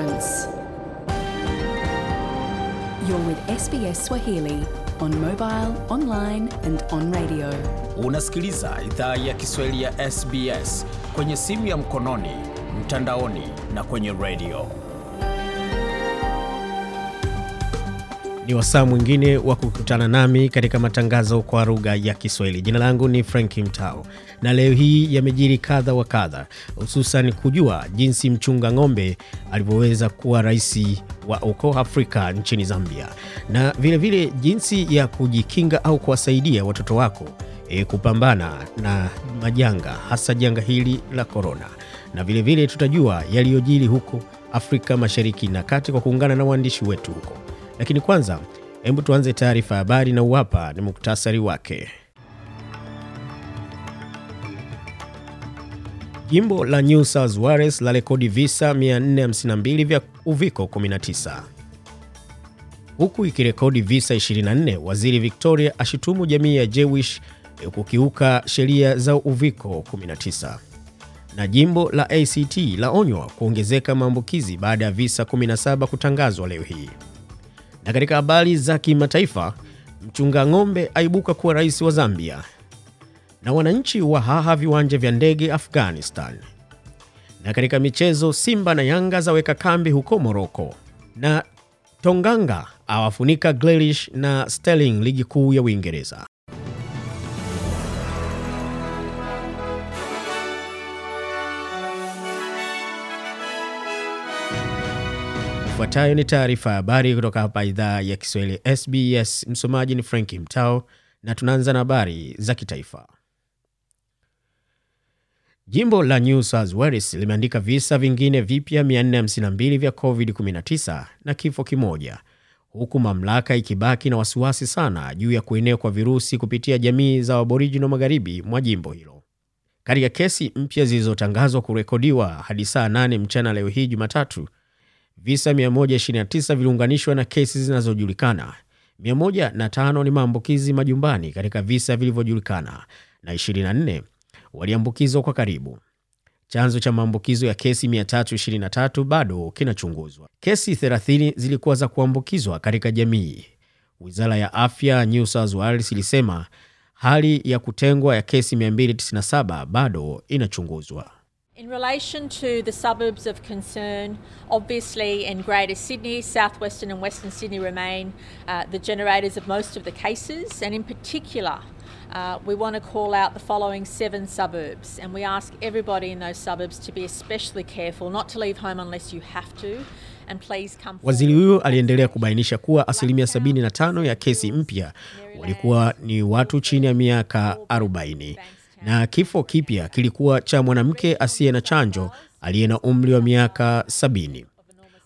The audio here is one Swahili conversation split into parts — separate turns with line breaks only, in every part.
difference. You're with SBS Swahili on mobile, online and on radio.
Unasikiliza idhaa ya Kiswahili ya SBS kwenye simu ya mkononi, mtandaoni na kwenye redio.
Ni wasaa mwingine wa kukutana nami katika matangazo kwa lugha ya Kiswahili. Jina langu ni Franki Mtao na leo hii yamejiri kadha wa kadha, hususan kujua jinsi mchunga ng'ombe alivyoweza kuwa rais wa uko Afrika nchini Zambia, na vilevile vile jinsi ya kujikinga au kuwasaidia watoto wako e, kupambana na majanga, hasa janga hili la korona, na vilevile vile tutajua yaliyojiri huko Afrika Mashariki na Kati kwa kuungana na waandishi wetu huko. Lakini kwanza, hebu tuanze taarifa habari na uwapa ni muktasari wake. Jimbo la New South Wales la rekodi visa 452 vya uviko 19 huku ikirekodi visa 24. Waziri Victoria ashutumu jamii ya Jewish kukiuka sheria za uviko 19 na jimbo la ACT laonywa kuongezeka maambukizi baada ya visa 17 kutangazwa leo hii. Na katika habari za kimataifa, mchunga ng'ombe aibuka kuwa rais wa Zambia, na wananchi wa haha viwanja vya ndege Afghanistan. Na katika michezo, Simba na Yanga zaweka kambi huko Moroko, na Tonganga awafunika Grealish na Sterling ligi kuu ya Uingereza. Ifuatayo ni taarifa ya habari kutoka hapa idhaa ya Kiswahili SBS. Msomaji ni Franki Mtao na tunaanza na habari za kitaifa. Jimbo la New South Wales limeandika visa vingine vipya 452 vya COVID-19 na kifo kimoja, huku mamlaka ikibaki na wasiwasi sana juu ya kuenea kwa virusi kupitia jamii za waborijino magharibi mwa jimbo hilo. Katika kesi mpya zilizotangazwa kurekodiwa hadi saa 8 mchana leo hii Jumatatu, visa 129 viliunganishwa na kesi zinazojulikana. 105 ni maambukizi majumbani katika visa vilivyojulikana na 24 waliambukizwa kwa karibu. Chanzo cha maambukizo ya kesi 323 bado kinachunguzwa. Kesi 30 zilikuwa za kuambukizwa katika jamii. Wizara ya afya New South Wales ilisema hali ya kutengwa ya kesi 297 bado inachunguzwa.
In relation to the suburbs of concern, obviously in Greater Sydney, southwestern and western Sydney remain uh, the generators of most of the cases, and in particular, uh, we want to call out the following seven suburbs, and we ask everybody in those suburbs to be especially careful not to leave home unless you have to. And please come
Waziri huyo aliendelea kubainisha kuwa asilimia 75 ya kesi mpya walikuwa ni watu chini ya miaka 40 na kifo kipya kilikuwa cha mwanamke asiye na chanjo aliye na umri wa miaka 70.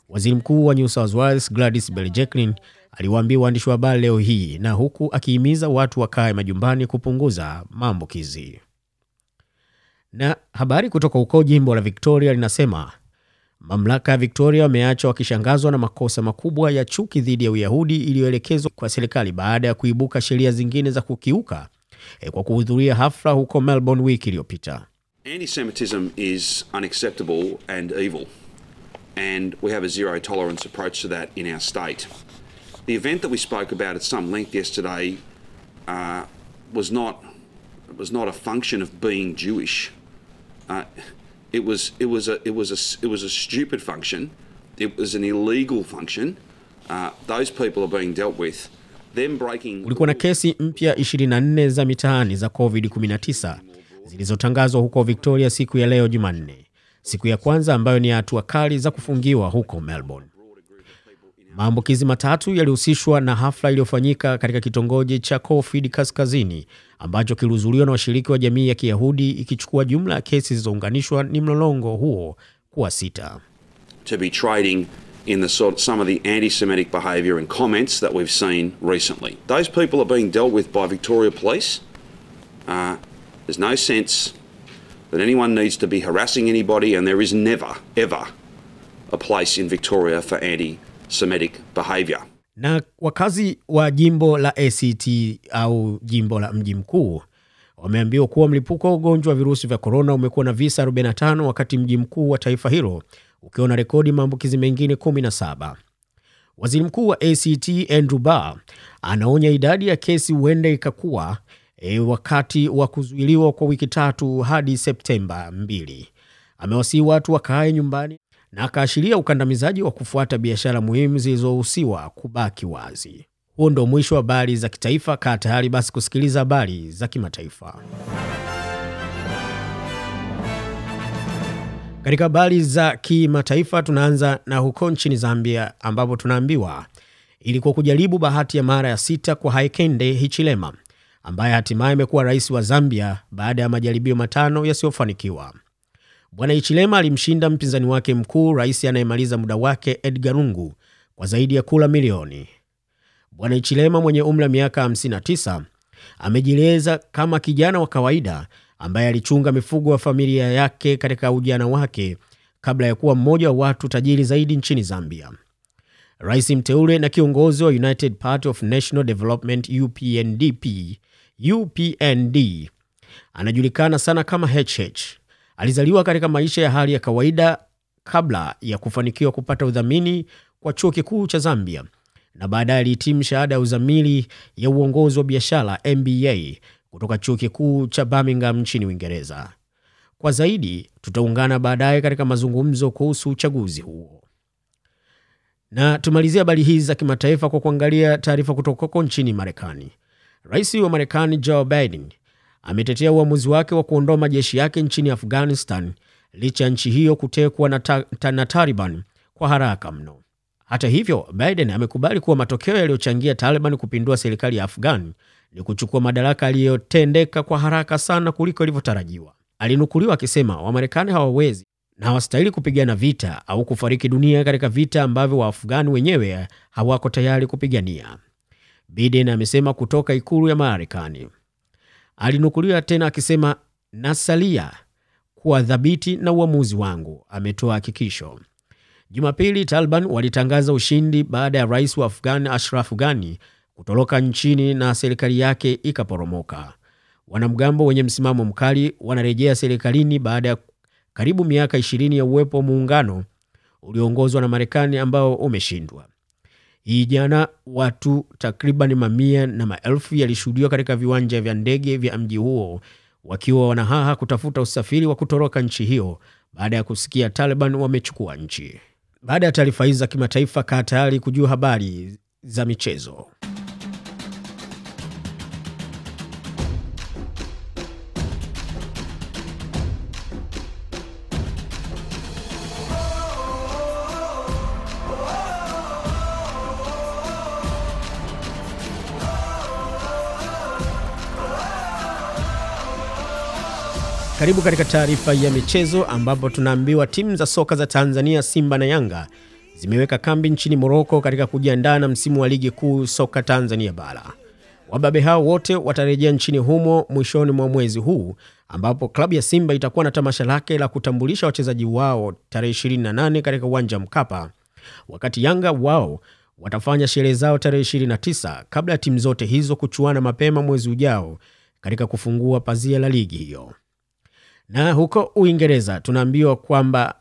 Waziri Mkuu wa New South Wales Gladys Berejiklian aliwaambia waandishi wa habari leo hii, na huku akihimiza watu wakae majumbani kupunguza maambukizi. Na habari kutoka huko jimbo la Victoria linasema mamlaka ya Victoria wameachwa wakishangazwa na makosa makubwa ya chuki dhidi ya Uyahudi iliyoelekezwa kwa serikali baada ya kuibuka sheria zingine za kukiuka kwa kuhudhuria hafla huko Melbourne wiki iliyopita.
Anti-Semitism is unacceptable and evil, and we have a zero tolerance approach to that in our state. The event that we spoke about at some length yesterday uh, was not was not a function of being Jewish. Uh, it was it was a it was a it was a stupid function. It was an illegal function. Uh, those people are being dealt with.
Kulikuwa na kesi mpya 24 za mitaani za COVID-19 zilizotangazwa huko Victoria siku ya leo Jumanne, siku ya kwanza ambayo ni hatua kali za kufungiwa huko Melbourne. Maambukizi matatu yalihusishwa na hafla iliyofanyika katika kitongoji cha Caulfield Kaskazini ambacho kilihudhuriwa na washiriki wa jamii ya Kiyahudi, ikichukua jumla ya kesi zilizounganishwa ni mlolongo huo kuwa sita.
In the sort, some of the anti-Semitic behaviour and comments that we've seen recently. Those people are being dealt with by Victoria Police. Uh, there's no sense that anyone needs to be harassing anybody, and there is never, ever a place in Victoria for anti-Semitic behaviour.
Na wakazi wa jimbo la ACT au jimbo la mji mkuu wameambiwa kuwa mlipuko wa ugonjwa wa virusi vya korona umekuwa na visa 45 wakati mji mkuu wa taifa hilo ukiwa na rekodi maambukizi mengine 17. Waziri mkuu wa ACT Andrew Barr anaonya idadi ya kesi huenda ikakuwa e, wakati wa kuzuiliwa kwa wiki tatu hadi Septemba 2. Amewasihi watu wakae nyumbani na akaashiria ukandamizaji wa kufuata biashara muhimu zilizoruhusiwa kubaki wazi. Huo ndo mwisho wa habari za kitaifa. Kaa tayari basi kusikiliza habari za kimataifa. Katika habari za kimataifa tunaanza na huko nchini Zambia ambapo tunaambiwa ilikuwa kujaribu bahati ya mara ya sita kwa Hakainde Hichilema ambaye hatimaye amekuwa rais wa Zambia baada ya majaribio matano yasiyofanikiwa. Bwana Hichilema alimshinda mpinzani wake mkuu, rais anayemaliza muda wake Edgar Lungu kwa zaidi ya kula milioni. Bwana Hichilema mwenye umri wa miaka 59 amejieleza kama kijana wa kawaida ambaye alichunga mifugo wa familia yake katika ujana wake kabla ya kuwa mmoja wa watu tajiri zaidi nchini Zambia. Rais mteule na kiongozi wa United Party of National Development UPNDP, UPND anajulikana sana kama HH. Alizaliwa katika maisha ya hali ya kawaida kabla ya kufanikiwa kupata udhamini kwa chuo kikuu cha Zambia na baadaye alihitimu shahada ya uzamili ya uongozi wa biashara MBA kutoka chuo kikuu cha Birmingham nchini Uingereza. Kwa zaidi tutaungana baadaye katika mazungumzo kuhusu uchaguzi huo. Na tumalizie habari hizi za kimataifa kwa kuangalia taarifa kutoka huko nchini Marekani. Rais wa Marekani Joe Biden ametetea uamuzi wake wa kuondoa majeshi yake nchini Afghanistan licha ya nchi hiyo kutekwa na, ta, na Taliban kwa haraka mno. Hata hivyo, Biden amekubali kuwa matokeo yaliyochangia Taliban kupindua serikali ya Afghan ni kuchukua madaraka yaliyotendeka kwa haraka sana kuliko ilivyotarajiwa. Alinukuliwa akisema Wamarekani hawawezi na hawastahili kupigana vita au kufariki dunia katika vita ambavyo Waafghani wenyewe hawako tayari kupigania. Biden amesema kutoka ikulu ya Marekani. Alinukuliwa tena akisema, nasalia kuwa dhabiti na uamuzi wangu, ametoa hakikisho. Jumapili, Taliban walitangaza ushindi baada ya rais wa Afghan Ashraf Ghani kutoroka nchini na serikali yake ikaporomoka. Wanamgambo wenye msimamo mkali wanarejea serikalini baada ya karibu miaka 20 ya uwepo muungano ulioongozwa na Marekani ambao umeshindwa. Hii jana, watu takriban mamia na maelfu yalishuhudiwa katika viwanja vya ndege vya mji huo wakiwa wanahaha kutafuta usafiri wa kutoroka nchi hiyo baada ya kusikia Taliban wamechukua nchi. Baada ya taarifa hizi za kimataifa, kaa tayari kujua habari za michezo. Karibu katika taarifa ya michezo ambapo tunaambiwa timu za soka za Tanzania Simba na Yanga zimeweka kambi nchini Moroko katika kujiandaa na msimu wa ligi kuu soka Tanzania bara. Wababe hao wote watarejea nchini humo mwishoni mwa mwezi huu ambapo klabu ya Simba itakuwa na tamasha lake la kutambulisha wachezaji wao tarehe 28 katika uwanja Mkapa, wakati Yanga wao watafanya sherehe zao tarehe 29 kabla ya timu zote hizo kuchuana mapema mwezi ujao katika kufungua pazia la ligi hiyo. Na huko Uingereza tunaambiwa kwamba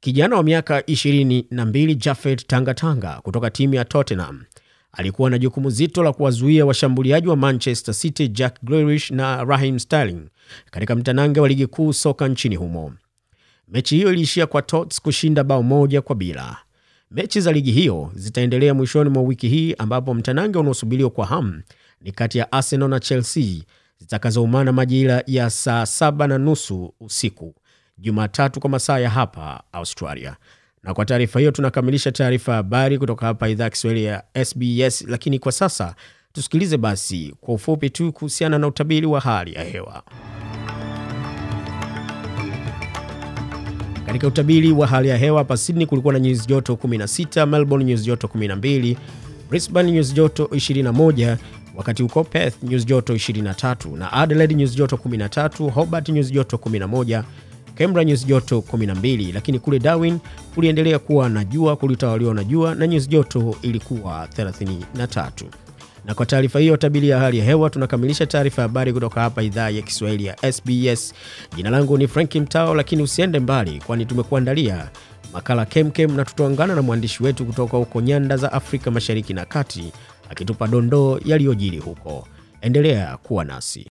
kijana wa miaka 22 Jafet Tangatanga kutoka timu ya Tottenham alikuwa na jukumu zito la kuwazuia washambuliaji wa Manchester City Jack Grealish na Raheem Sterling katika mtanange wa ligi kuu soka nchini humo. Mechi hiyo iliishia kwa Tots kushinda bao moja kwa bila. Mechi za ligi hiyo zitaendelea mwishoni mwa wiki hii ambapo mtanange unaosubiriwa kwa hamu ni kati ya Arsenal na Chelsea zitakazoumana majira ya saa saba na nusu usiku Jumatatu kwa masaa ya hapa Australia. Na kwa taarifa hiyo tunakamilisha taarifa ya habari kutoka hapa idhaa ya Kiswahili ya SBS, lakini kwa sasa tusikilize basi kwa ufupi tu kuhusiana na utabiri wa hali ya hewa. Katika utabiri wa hali ya hewa hapa Sydney kulikuwa na nyuzi joto 16, Melbourne nyuzi joto 12, Brisbane nyuzi joto 21 wakati huko Perth nyuzi joto 23 na Adelaide nyuzi joto 13, Hobart nyuzi joto 11, Canberra nyuzi joto 12, lakini kule Darwin kuliendelea kuwa na jua, kulitawaliwa na jua na nyuzi joto ilikuwa 33. Na kwa taarifa hiyo tabiri ya hali ya hewa tunakamilisha taarifa ya habari kutoka hapa idhaa ya Kiswahili ya SBS. Jina langu ni Frank Mtao, lakini usiende mbali, kwani tumekuandalia makala kemkem na tutaungana na mwandishi wetu kutoka huko nyanda za Afrika Mashariki na Kati akitupa dondoo yaliyojiri huko. Endelea kuwa nasi.